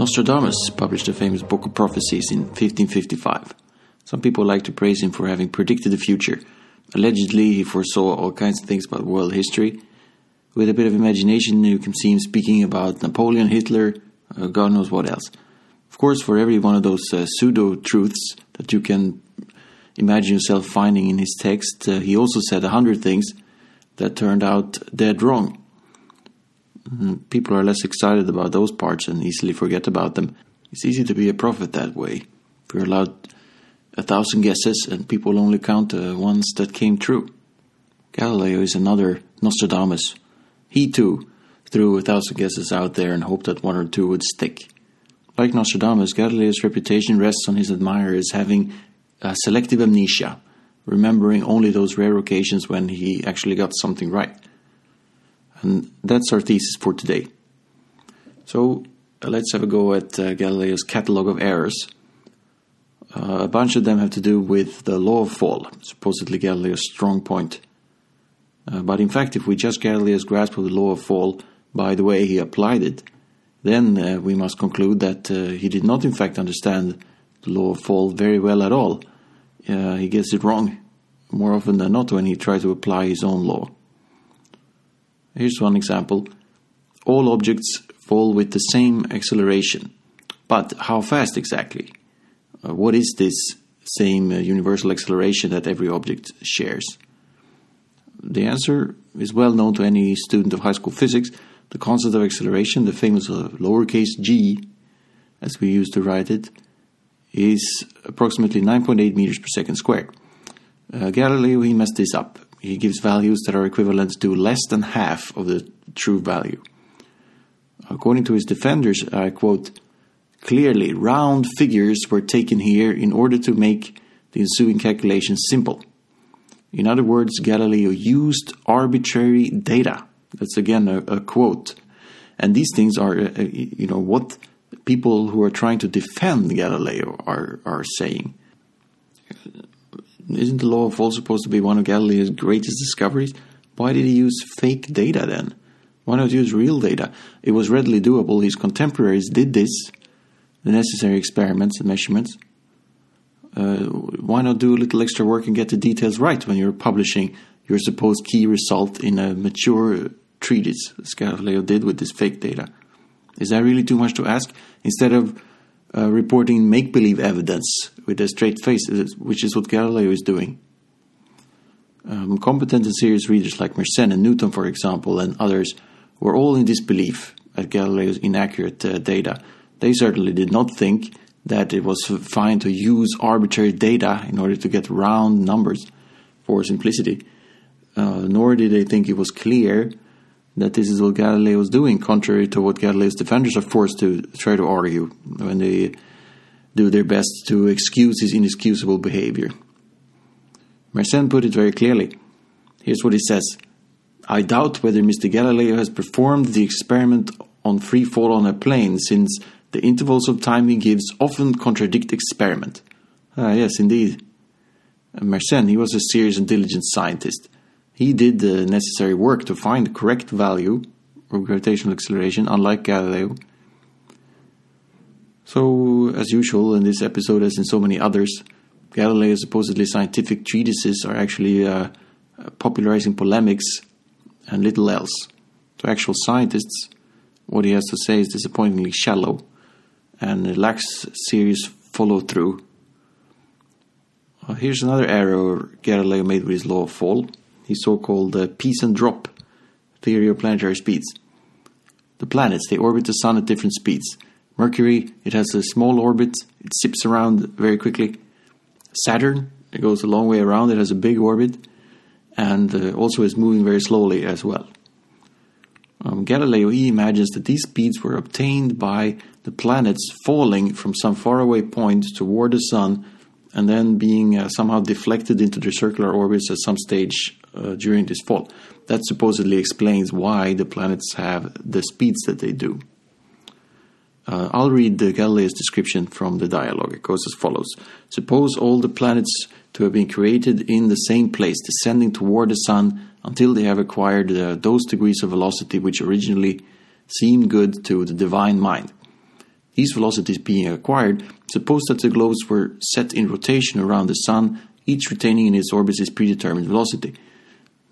Nostradamus published the famous Book of Prophecies in 1555. Some people like to praise him for having predicted the future. Allegedly, he foresaw all kinds of things about world history. With a bit of imagination, you can see him speaking about Napoleon, Hitler, uh, God knows what else. Of course, for every one of those uh, pseudo truths that you can imagine yourself finding in his text, uh, he also said a hundred things that turned out dead wrong. Mm, people are less excited about those parts and easily forget about them. It's easy to be a prophet that way. If you're allowed a thousand guesses and people only count the ones that came true. Galileo is another Nostradamus. He too threw a thousand guesses out there and hoped that one or two would stick. Like Nostradamus, Galileo's reputation rests on his admirers having a selective amnesia, remembering only those rare occasions when he actually got something right. And that's our thesis for today. So uh, let's have a go at uh, Galileo's catalogue of errors. Uh, a bunch of them have to do with the law of fall, supposedly Galileo's strong point. Uh, but in fact, if we judge Galileo's grasp of the law of fall by the way he applied it, then uh, we must conclude that uh, he did not, in fact, understand the law of fall very well at all. he gets it wrong more often than not when he tries to apply his own law. Here's one example. All objects fall with the same acceleration. But how fast exactly? Uh, what is this same uh, universal acceleration that every object shares? The answer is well known to any student of high school physics. The concept of acceleration, the famous uh, lowercase g, as we used to write it, is approximately 9.8 meters per second squared. Uh, Galileo, he messed this up he gives values that are equivalent to less than half of the true value. According to his defenders, I quote, clearly round figures were taken here in order to make the ensuing calculations simple. In other words, Galileo used arbitrary data. That's again a, a quote. And these things are, uh, uh you know, what people who are trying to defend Galileo are, are saying. Isn't the law of fall supposed to be one of Galileo's greatest discoveries? Why did he use fake data then? Why not use real data? It was readily doable. His contemporaries did this, the necessary experiments and measurements. Uh, why not do a little extra work and get the details right when you're publishing your supposed key result in a mature treatise, as Galileo did with this fake data? Is that really too much to ask? Instead of uh, reporting make believe evidence with a straight face, which is what Galileo is doing. Um, competent and serious readers like Mersenne and Newton, for example, and others were all in disbelief at Galileo's inaccurate uh, data. They certainly did not think that it was fine to use arbitrary data in order to get round numbers for simplicity, uh, nor did they think it was clear that this is what Galileo was doing, contrary to what Galileo's defenders are forced to try to argue when they do their best to excuse his inexcusable behavior. Mersenne put it very clearly. Here's what he says I doubt whether Mr. Galileo has performed the experiment on free fall on a plane, since the intervals of time he gives often contradict experiment. Ah, yes, indeed. Mersenne, he was a serious and diligent scientist. He did the necessary work to find the correct value of gravitational acceleration, unlike Galileo. So, as usual in this episode, as in so many others, Galileo's supposedly scientific treatises are actually uh, popularizing polemics and little else. To actual scientists, what he has to say is disappointingly shallow and it lacks serious follow through. Uh, here's another error Galileo made with his law of fall his so-called uh, peace and drop theory of planetary speeds. The planets, they orbit the sun at different speeds. Mercury, it has a small orbit, it zips around very quickly. Saturn, it goes a long way around, it has a big orbit, and uh, also is moving very slowly as well. Um, Galileo he imagines that these speeds were obtained by the planets falling from some faraway point toward the sun and then being uh, somehow deflected into their circular orbits at some stage uh, during this fall. That supposedly explains why the planets have the speeds that they do. Uh, I'll read the Galileo's description from the dialogue. It goes as follows Suppose all the planets to have been created in the same place, descending toward the sun until they have acquired uh, those degrees of velocity which originally seemed good to the divine mind. these velocities being acquired, suppose that the globes were set in rotation around the Sun, each retaining in its orbit its predetermined velocity.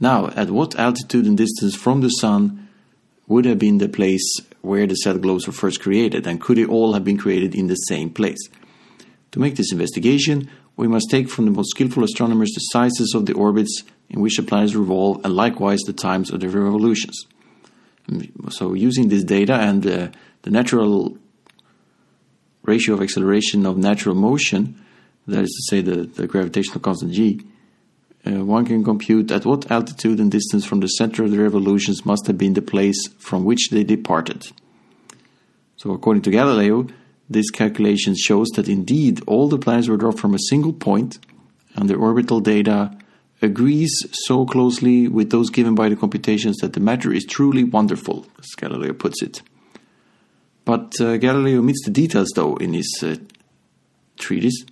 Now, at what altitude and distance from the Sun would have been the place where the said globes were first created, and could they all have been created in the same place? To make this investigation, we must take from the most skillful astronomers the sizes of the orbits in which the planets revolve, and likewise the times of their revolutions. So, using this data and the natural ratio of acceleration of natural motion, that is to say, the, the gravitational constant g, uh, one can compute at what altitude and distance from the center of the revolutions must have been the place from which they departed. So, according to Galileo, this calculation shows that indeed all the planets were dropped from a single point, and the orbital data agrees so closely with those given by the computations that the matter is truly wonderful, as Galileo puts it. But uh, Galileo omits the details, though, in his uh, treatise.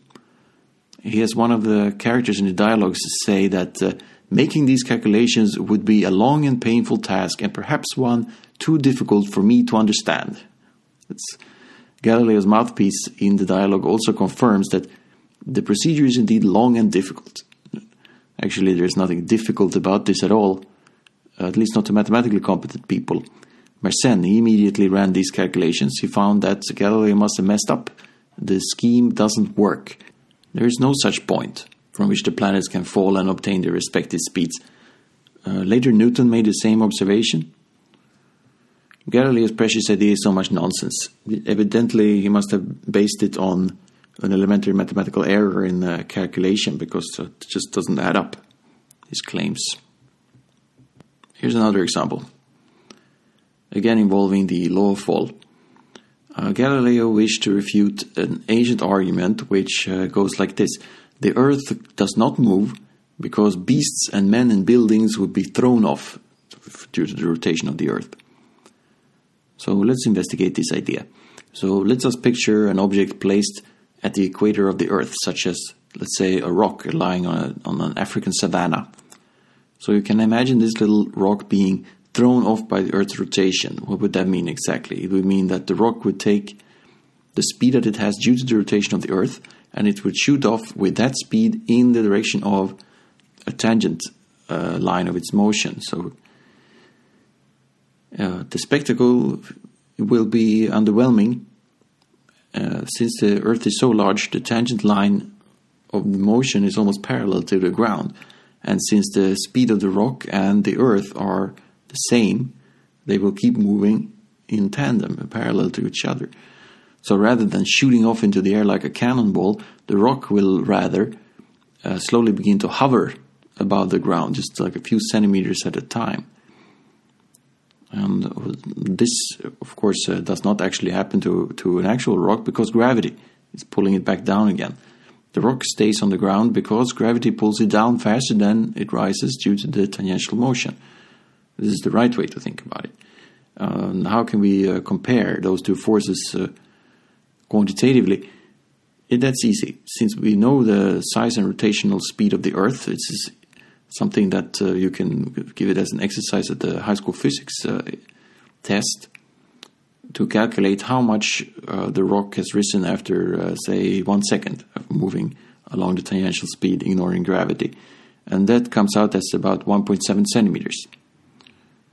He has one of the characters in the dialogues say that uh, making these calculations would be a long and painful task, and perhaps one too difficult for me to understand. It's Galileo's mouthpiece in the dialogue also confirms that the procedure is indeed long and difficult. Actually, there's nothing difficult about this at all, at least not to mathematically competent people. Mersenne immediately ran these calculations. He found that Galileo must have messed up. The scheme doesn't work. There is no such point from which the planets can fall and obtain their respective speeds. Uh, later, Newton made the same observation. Galileo's precious idea is so much nonsense. Evidently, he must have based it on an elementary mathematical error in the calculation because it just doesn't add up, his claims. Here's another example, again involving the law of fall. Uh, Galileo wished to refute an ancient argument which uh, goes like this The earth does not move because beasts and men and buildings would be thrown off due to the rotation of the earth. So let's investigate this idea. So let's just picture an object placed at the equator of the Earth, such as, let's say, a rock lying on, a, on an African savanna. So you can imagine this little rock being thrown off by the Earth's rotation. What would that mean exactly? It would mean that the rock would take the speed that it has due to the rotation of the Earth, and it would shoot off with that speed in the direction of a tangent uh, line of its motion. So uh, the spectacle will be underwhelming uh, since the Earth is so large, the tangent line of motion is almost parallel to the ground. And since the speed of the rock and the Earth are the same, they will keep moving in tandem, parallel to each other. So rather than shooting off into the air like a cannonball, the rock will rather uh, slowly begin to hover above the ground, just like a few centimeters at a time. And this, of course, uh, does not actually happen to, to an actual rock because gravity is pulling it back down again. The rock stays on the ground because gravity pulls it down faster than it rises due to the tangential motion. This is the right way to think about it. Uh, how can we uh, compare those two forces uh, quantitatively? It, that's easy. Since we know the size and rotational speed of the Earth, it's something that uh, you can give it as an exercise at the high school physics uh, test to calculate how much uh, the rock has risen after, uh, say, one second of moving along the tangential speed, ignoring gravity. And that comes out as about 1.7 centimeters.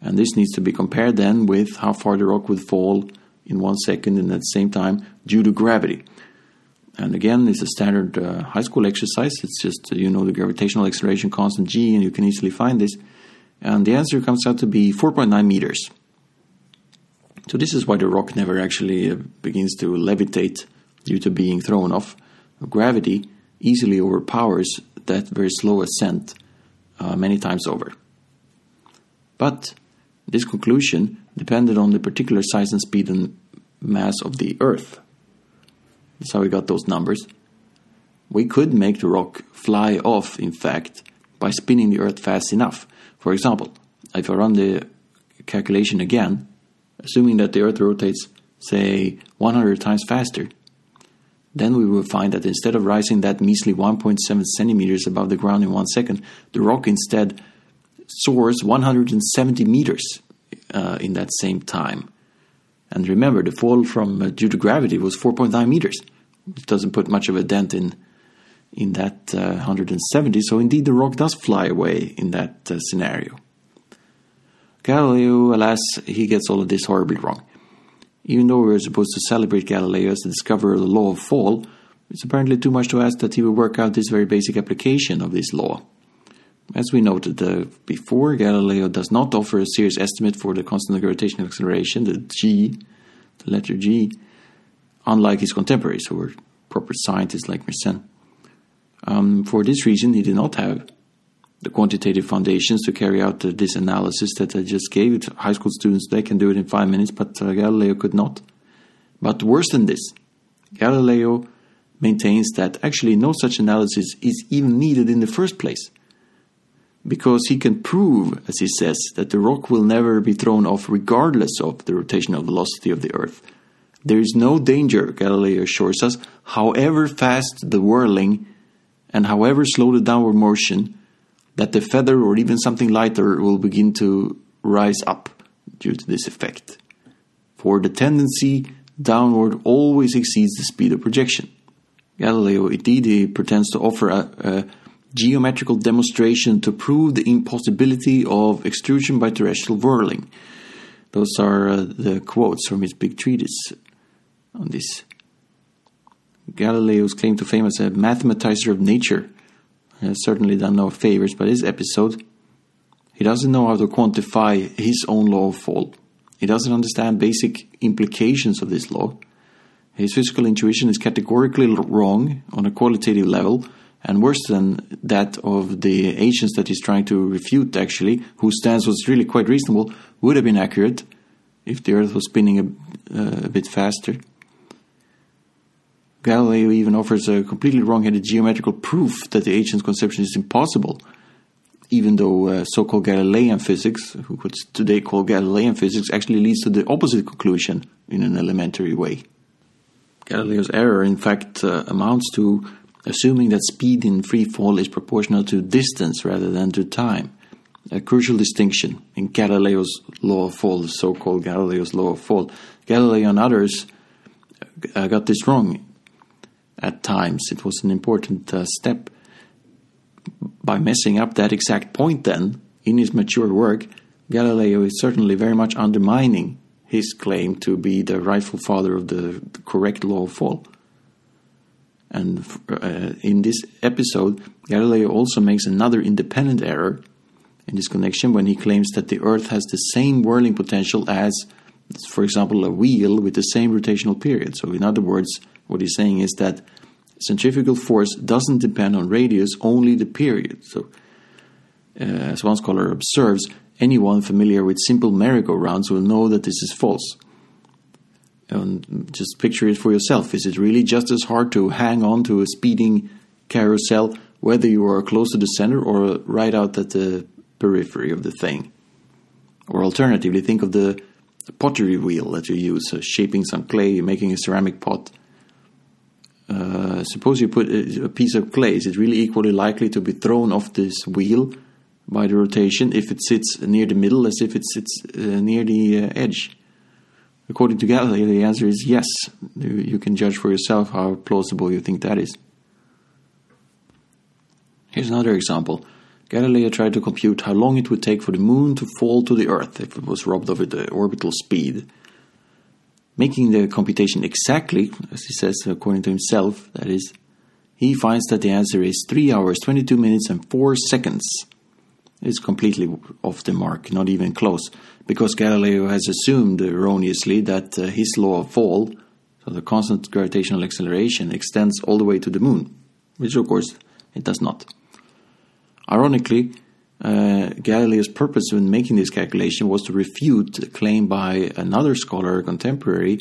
And this needs to be compared then with how far the rock would fall in one second and at the same time due to gravity. And again, it's a standard uh, high school exercise. It's just, uh, you know, the gravitational acceleration constant g, and you can easily find this. And the answer comes out to be 4.9 meters. So this is why the rock never actually uh, begins to levitate due to being thrown off. Gravity easily overpowers that very slow ascent uh, many times over. But this conclusion depended on the particular size and speed and mass of the Earth. That's how we got those numbers. We could make the rock fly off, in fact, by spinning the Earth fast enough. For example, if I run the calculation again, assuming that the Earth rotates, say, 100 times faster, then we will find that instead of rising that measly 1.7 centimeters above the ground in one second, the rock instead soars 170 meters uh, in that same time. And remember, the fall from uh, due to gravity was 4.9 meters. It doesn't put much of a dent in in that uh, 170. So indeed, the rock does fly away in that uh, scenario. Galileo, alas, he gets all of this horribly wrong. Even though we're supposed to celebrate Galileo as the discoverer of the law of fall, it's apparently too much to ask that he would work out this very basic application of this law. As we noted uh, before, Galileo does not offer a serious estimate for the constant of gravitational acceleration, the g, the letter g, unlike his contemporaries who were proper scientists like Mersenne. Um, for this reason, he did not have the quantitative foundations to carry out this analysis that I just gave to high school students. They can do it in five minutes, but uh, Galileo could not. But worse than this, Galileo maintains that actually no such analysis is even needed in the first place. Because he can prove, as he says, that the rock will never be thrown off regardless of the rotational velocity of the Earth. There is no danger, Galileo assures us, however fast the whirling and however slow the downward motion, that the feather or even something lighter will begin to rise up due to this effect. For the tendency downward always exceeds the speed of projection. Galileo indeed pretends to offer a, a, geometrical demonstration to prove the impossibility of extrusion by terrestrial whirling. Those are uh, the quotes from his big treatise on this. Galileo's claim to fame as a mathematizer of nature has certainly done no favors by this episode. He doesn't know how to quantify his own law of fall. He doesn't understand basic implications of this law. His physical intuition is categorically wrong on a qualitative level, and worse than that of the ancients that he's trying to refute, actually, whose stance was really quite reasonable, would have been accurate if the Earth was spinning a, uh, a bit faster. Galileo even offers a completely wrong-headed geometrical proof that the ancient conception is impossible, even though uh, so-called Galilean physics, which today called Galilean physics, actually leads to the opposite conclusion in an elementary way. Galileo's error, in fact, uh, amounts to assuming that speed in free fall is proportional to distance rather than to time. A crucial distinction in Galileo's law of fall, the so-called Galileo's law of fall. Galileo and others uh, got this wrong at times. It was an important uh, step. By messing up that exact point, then, in his mature work, Galileo is certainly very much undermining his claim to be the rightful father of the correct law of fall. And uh, in this episode, Galileo also makes another independent error in this connection when he claims that the Earth has the same whirling potential as, for example, a wheel with the same rotational period. So, in other words, what he's saying is that centrifugal force doesn't depend on radius, only the period. So, uh, as one scholar observes, anyone familiar with simple merry-go-rounds will know that this is false. And just picture it for yourself. Is it really just as hard to hang on to a speeding carousel, whether you are close to the center or right out at the periphery of the thing? Or alternatively, think of the pottery wheel that you use, uh, shaping some clay, making a ceramic pot uh, suppose you put a, a, piece of clay, is it really equally likely to be thrown off this wheel by the rotation if it sits near the middle as if it sits uh, near the uh, edge? According to Galileo, the answer is yes. You, you can judge for yourself how plausible you think that is. Here's another example. Galileo tried to compute how long it would take for the moon to fall to the Earth if it was robbed of its orbital speed. Making the computation exactly, as he says according to himself, that is, he finds that the answer is 3 hours, 22 minutes, and 4 seconds. It's completely off the mark, not even close, because Galileo has assumed erroneously that uh, his law of fall, so the constant gravitational acceleration, extends all the way to the moon, which of course it does not. Ironically, uh, Galileo's purpose in making this calculation was to refute a claim by another scholar, contemporary,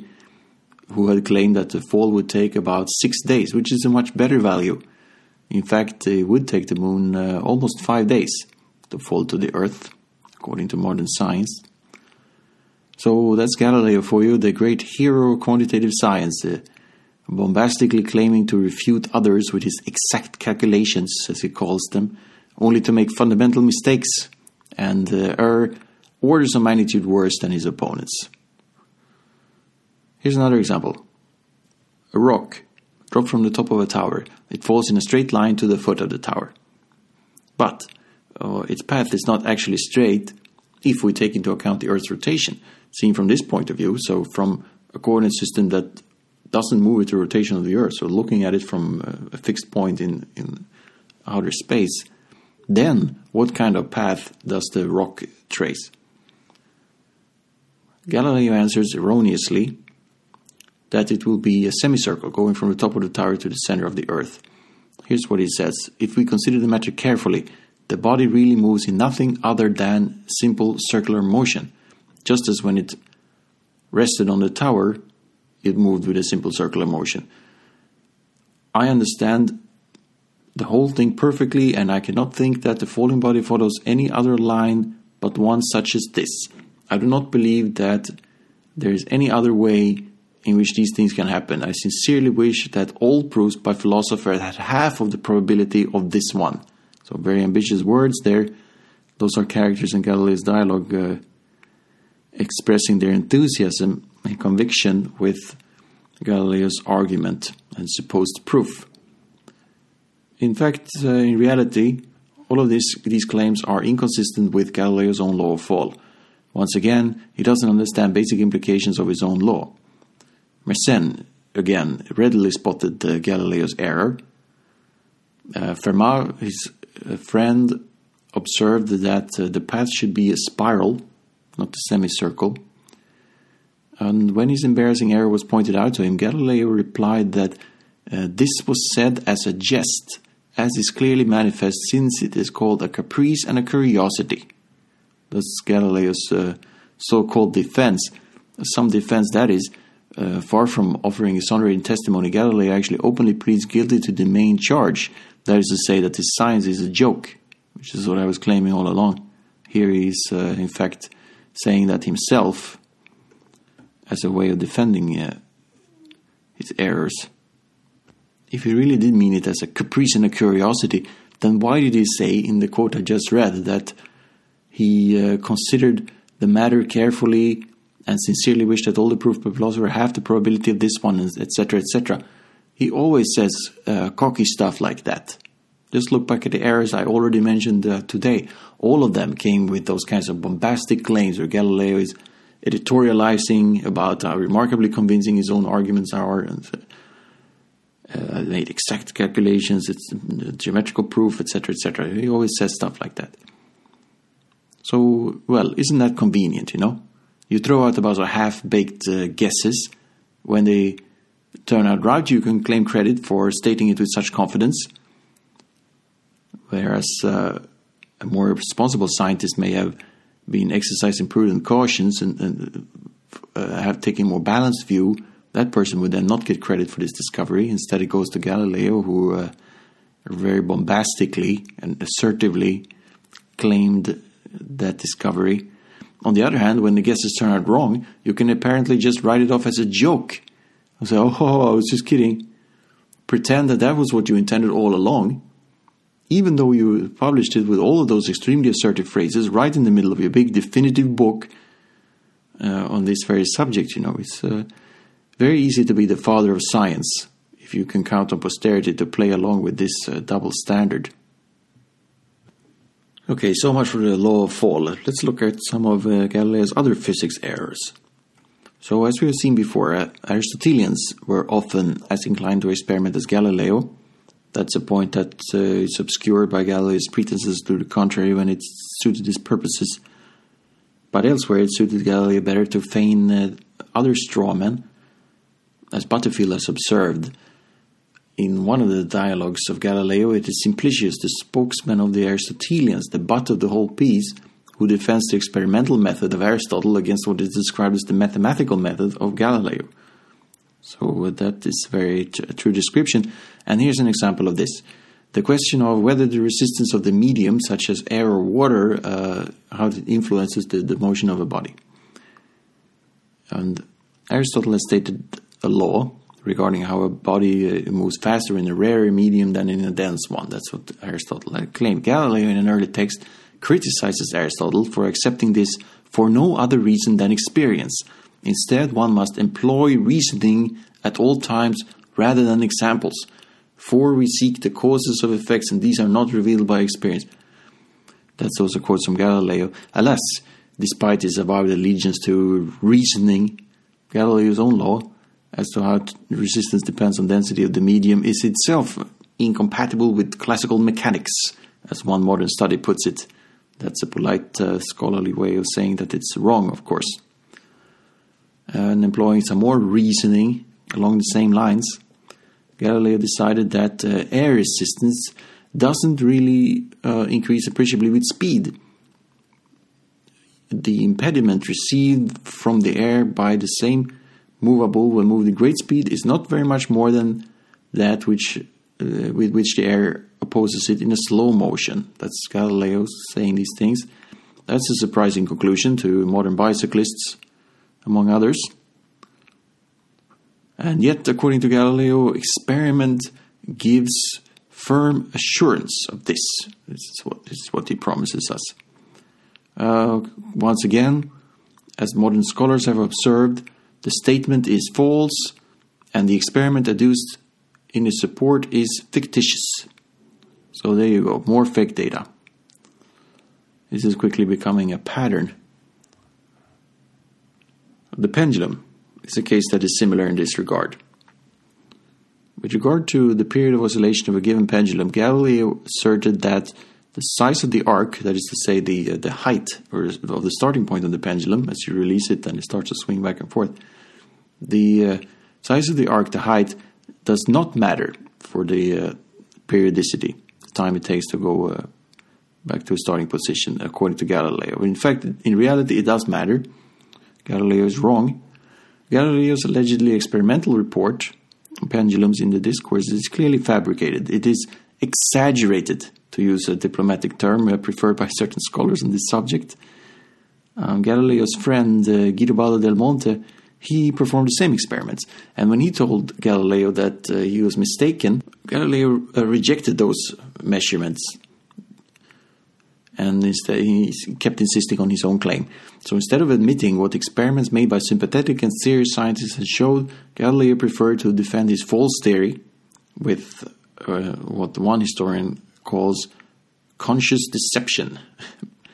who had claimed that the fall would take about six days, which is a much better value. In fact, it would take the moon uh, almost five days to fall to the Earth, according to modern science. So that's Galileo for you, the great hero of quantitative science, uh, bombastically claiming to refute others with his exact calculations, as he calls them only to make fundamental mistakes and uh, are orders of magnitude worse than his opponents. Here's another example. A rock dropped from the top of a tower. It falls in a straight line to the foot of the tower. But uh, its path is not actually straight if we take into account the Earth's rotation. Seen from this point of view, so from a coordinate system that doesn't move with the rotation of the Earth, so looking at it from a fixed point in, in outer space, then what kind of path does the rock trace? Galileo answers erroneously that it will be a semicircle going from the top of the tower to the center of the Earth. Here's what he says If we consider the matter carefully, the body really moves in nothing other than simple circular motion, just as when it rested on the tower, it moved with a simple circular motion. I understand the whole thing perfectly, and I cannot think that the falling body follows any other line but one such as this. I do not believe that there is any other way in which these things can happen. I sincerely wish that all proofs by philosophers had half of the probability of this one. So, very ambitious words there. Those are characters in Galileo's dialogue uh, expressing their enthusiasm and conviction with Galileo's argument and supposed proof. In fact, uh, in reality, all of this, these claims are inconsistent with Galileo's own law of fall. Once again, he doesn't understand basic implications of his own law. Mersenne, again, readily spotted uh, Galileo's error. Uh, Fermat, his uh, friend, observed that uh, the path should be a spiral, not a semicircle. And when his embarrassing error was pointed out to him, Galileo replied that uh, this was said as a jest, as is clearly manifest since it is called a caprice and a curiosity. That's Galileo's uh, so called defense. Some defense, that is, uh, far from offering exonerating testimony, Galileo actually openly pleads guilty to the main charge. That is to say, that his science is a joke, which is what I was claiming all along. Here he is, uh, in fact, saying that himself as a way of defending uh, his errors. If he really did mean it as a caprice and a curiosity, then why did he say in the quote I just read that he uh, considered the matter carefully and sincerely wish that all the proof by philosopher have the probability of this one, etc., etc. He always says uh, cocky stuff like that. Just look back at the errors I already mentioned uh, today. All of them came with those kinds of bombastic claims where Galileo is editorializing about how remarkably convincing his own arguments are and uh, made exact calculations, it's geometrical proof, etc., etc. He always says stuff like that. So, well, isn't that convenient, you know? You throw out about a half baked uh, guesses. When they turn out right, you can claim credit for stating it with such confidence. Whereas uh, a more responsible scientist may have been exercising prudent cautions and, and uh, have taken a more balanced view, that person would then not get credit for this discovery. Instead, it goes to Galileo, who uh, very bombastically and assertively claimed that discovery on the other hand, when the guesses turn out wrong, you can apparently just write it off as a joke. Say, oh, I was just kidding. Pretend that that was what you intended all along, even though you published it with all of those extremely assertive phrases right in the middle of your big definitive book uh, on this very subject. You know, it's uh, very easy to be the father of science if you can count on posterity to play along with this uh, double standard. Okay, so much for the law of fall. Let's look at some of uh, Galileo's other physics errors. So, as we have seen before, uh, Aristotelians were often as inclined to experiment as Galileo. That's a point that uh, is obscured by Galileo's pretenses to the contrary when it suited his purposes. But elsewhere, it suited Galileo better to feign uh, other strawmen, as Butterfield has observed in one of the dialogues of Galileo, it is Simplicius, the spokesman of the Aristotelians, the butt of the whole piece, who defends the experimental method of Aristotle against what is described as the mathematical method of Galileo. So that is a very true description. And here's an example of this: the question of whether the resistance of the medium, such as air or water, uh, how it influences the, the motion of a body. And Aristotle has stated a law regarding how a body uh, moves faster in a rarer medium than in a dense one. That's what Aristotle claimed. Galileo, in an early text, criticizes Aristotle for accepting this for no other reason than experience, Instead, one must employ reasoning at all times rather than examples. For we seek the causes of effects, and these are not revealed by experience. That's also a quote from Galileo. Alas, despite his avowed allegiance to reasoning, Galileo's own law as to how resistance depends on density of the medium is itself incompatible with classical mechanics, as one modern study puts it. That's a polite uh, scholarly way of saying that it's wrong, of course. And employing some more reasoning along the same lines, Galileo decided that uh, air resistance doesn't really uh, increase appreciably with speed. The impediment received from the air by the same movable when moved at great speed is not very much more than that which uh, with which the air opposes it in a slow motion. That's Galileo saying these things. That's a surprising conclusion to modern bicyclists, among others. And yet, according to Galileo, experiment gives firm assurance of this. This is what, this is what he promises us. Uh, once again, as modern scholars have observed, the statement is false and the experiment adduced in its support is fictitious. So there you go, more fake data. This is quickly becoming a pattern. The pendulum is a case that is similar in this regard. With regard to the period of oscillation of a given pendulum, Galileo asserted that the size of the arc, that is to say, the uh, the height or of the starting point of the pendulum, as you release it and it starts to swing back and forth, the uh, size of the arc, the height, does not matter for the uh, periodicity, the time it takes to go uh, back to a starting position, according to Galileo. In fact, in reality, it does matter. Galileo is wrong. Galileo's allegedly experimental report on pendulums in the discourse is clearly fabricated. It is exaggerated, to use a diplomatic term uh, preferred by certain scholars on this subject. Um, Galileo's friend uh, Guido del Monte he performed the same experiments. And when he told Galileo that uh, he was mistaken, Galileo uh, rejected those measurements. And instead, he kept insisting on his own claim. So instead of admitting what experiments made by sympathetic and serious scientists had showed, Galileo preferred to defend his false theory with uh, what one historian calls conscious deception.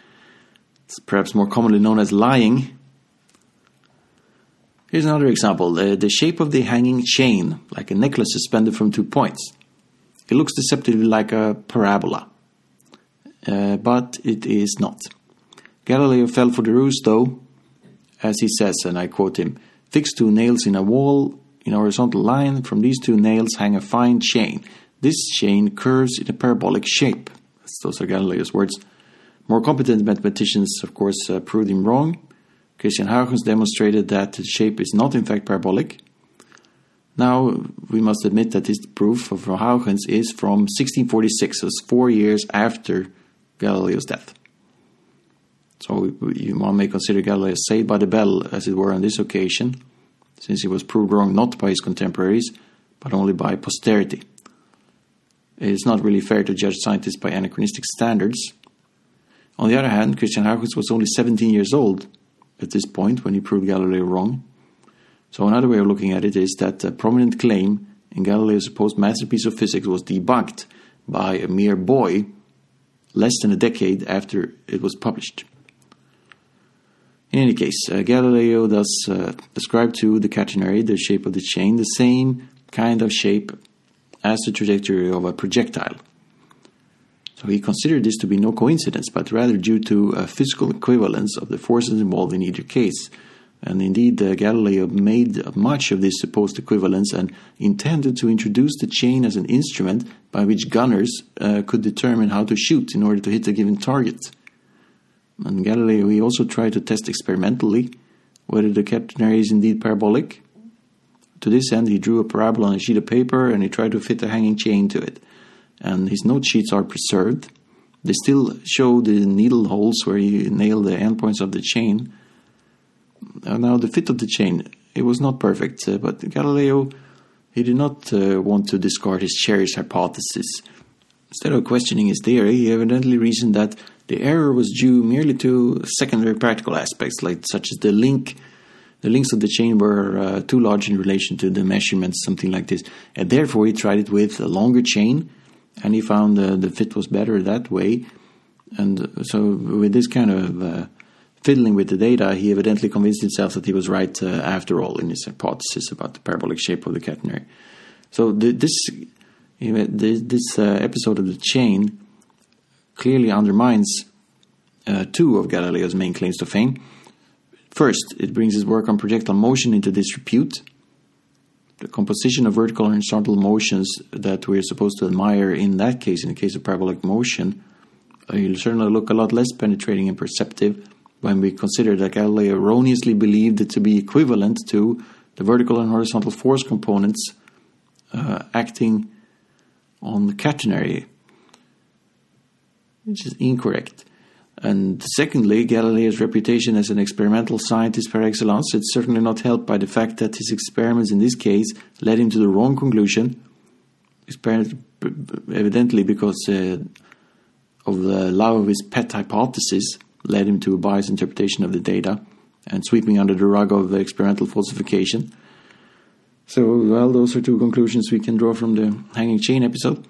it's perhaps more commonly known as lying, Here's another example the shape of the hanging chain, like a necklace suspended from two points. It looks deceptively like a parabola, uh, but it is not. Galileo fell for the ruse, though, as he says, and I quote him Fix two nails in a wall in a horizontal line, from these two nails hang a fine chain. This chain curves in a parabolic shape. Those are Galileo's words. More competent mathematicians, of course, uh, proved him wrong. Christian Huygens demonstrated that the shape is not in fact parabolic. Now, we must admit that this proof of Huygens is from 1646, so four years after Galileo's death. So one may consider Galileo saved by the bell, as it were, on this occasion, since he was proved wrong not by his contemporaries, but only by posterity. It is not really fair to judge scientists by anachronistic standards. On the other hand, Christian Huygens was only 17 years old at this point when he proved Galileo wrong. So another way of looking at it is that a prominent claim in Galileo's supposed masterpiece of physics was debunked by a mere boy less than a decade after it was published. In any case, uh, Galileo thus uh, to the catenary, the shape of the chain, the same kind of shape as the trajectory of a projectile. So he considered this to be no coincidence, but rather due to a physical equivalence of the forces involved in either case. And indeed, uh, Galileo made much of this supposed equivalence and intended to introduce the chain as an instrument by which gunners uh, could determine how to shoot in order to hit a given target. And Galileo he also tried to test experimentally whether the catenary is indeed parabolic. To this end, he drew a parabola on a sheet of paper and he tried to fit a hanging chain to it and his note sheets are preserved. They still show the needle holes where he nailed the endpoints of the chain. Now, the fit of the chain, it was not perfect, uh, but Galileo, he did not uh, want to discard his cherished hypothesis. Instead of questioning his theory, he evidently reasoned that the error was due merely to secondary practical aspects, like such as the link the links of the chain were uh, too large in relation to the measurements, something like this. And therefore, he tried it with a longer chain, and he found uh, the fit was better that way. And so, with this kind of uh, fiddling with the data, he evidently convinced himself that he was right uh, after all in his hypothesis about the parabolic shape of the catenary. So, the, this this uh, episode of the chain clearly undermines uh, two of Galileo's main claims to fame. First, it brings his work on projectile motion into disrepute. The composition of vertical and horizontal motions that we're supposed to admire in that case, in the case of parabolic motion, uh, will certainly look a lot less penetrating and perceptive when we consider that Galileo erroneously believed it to be equivalent to the vertical and horizontal force components uh, acting on the catenary, which is incorrect. And secondly, Galileo's reputation as an experimental scientist par excellence is certainly not helped by the fact that his experiments in this case led him to the wrong conclusion, evidently because uh, of the love of his pet hypothesis led him to a biased interpretation of the data and sweeping under the rug of the experimental falsification. So, well, those are two conclusions we can draw from the hanging chain episode.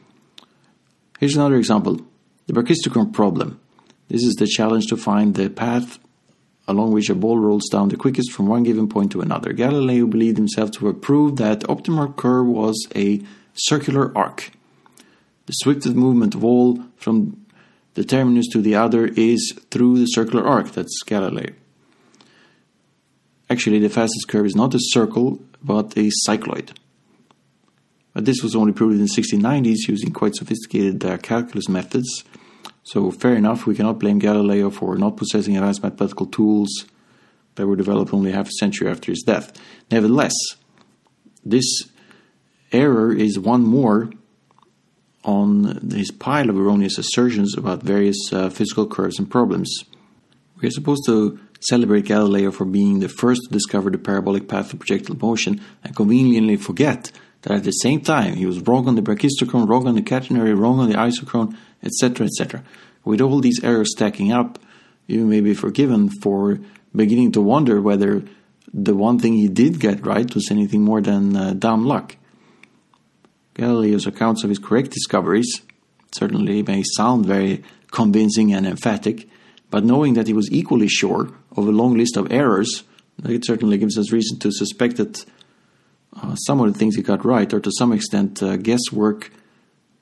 Here's another example the brachistochrone problem. This is the challenge to find the path along which a ball rolls down the quickest from one given point to another. Galileo believed himself to have proved that optimal curve was a circular arc. The swiftest movement of all from the terminus to the other is through the circular arc. That's Galileo. Actually, the fastest curve is not a circle, but a cycloid. But this was only proved in the 1690s using quite sophisticated uh, calculus methods. So, fair enough, we cannot blame Galileo for not possessing advanced mathematical tools that were developed only half a century after his death. Nevertheless, this error is one more on his pile of erroneous assertions about various uh, physical curves and problems. We are supposed to celebrate Galileo for being the first to discover the parabolic path of projectile motion and conveniently forget that at the same time he was wrong on the brachistochrone, wrong on the catenary, wrong on the isochrone, etc., etc. With all these errors stacking up, you may be forgiven for beginning to wonder whether the one thing he did get right was anything more than uh, dumb luck. Galileo's accounts of his correct discoveries certainly may sound very convincing and emphatic, but knowing that he was equally sure of a long list of errors, it certainly gives us reason to suspect that uh, some of the things he got right are to some extent uh, guesswork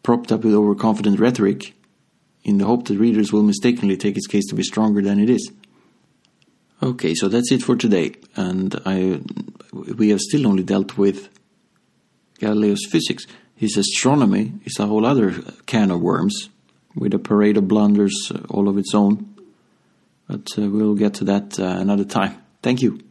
propped up with overconfident rhetoric in the hope that readers will mistakenly take his case to be stronger than it is. Okay, so that's it for today, and I we have still only dealt with Galileo's physics. His astronomy is a whole other can of worms with a parade of blunders all of its own. But uh, we'll get to that uh, another time. Thank you.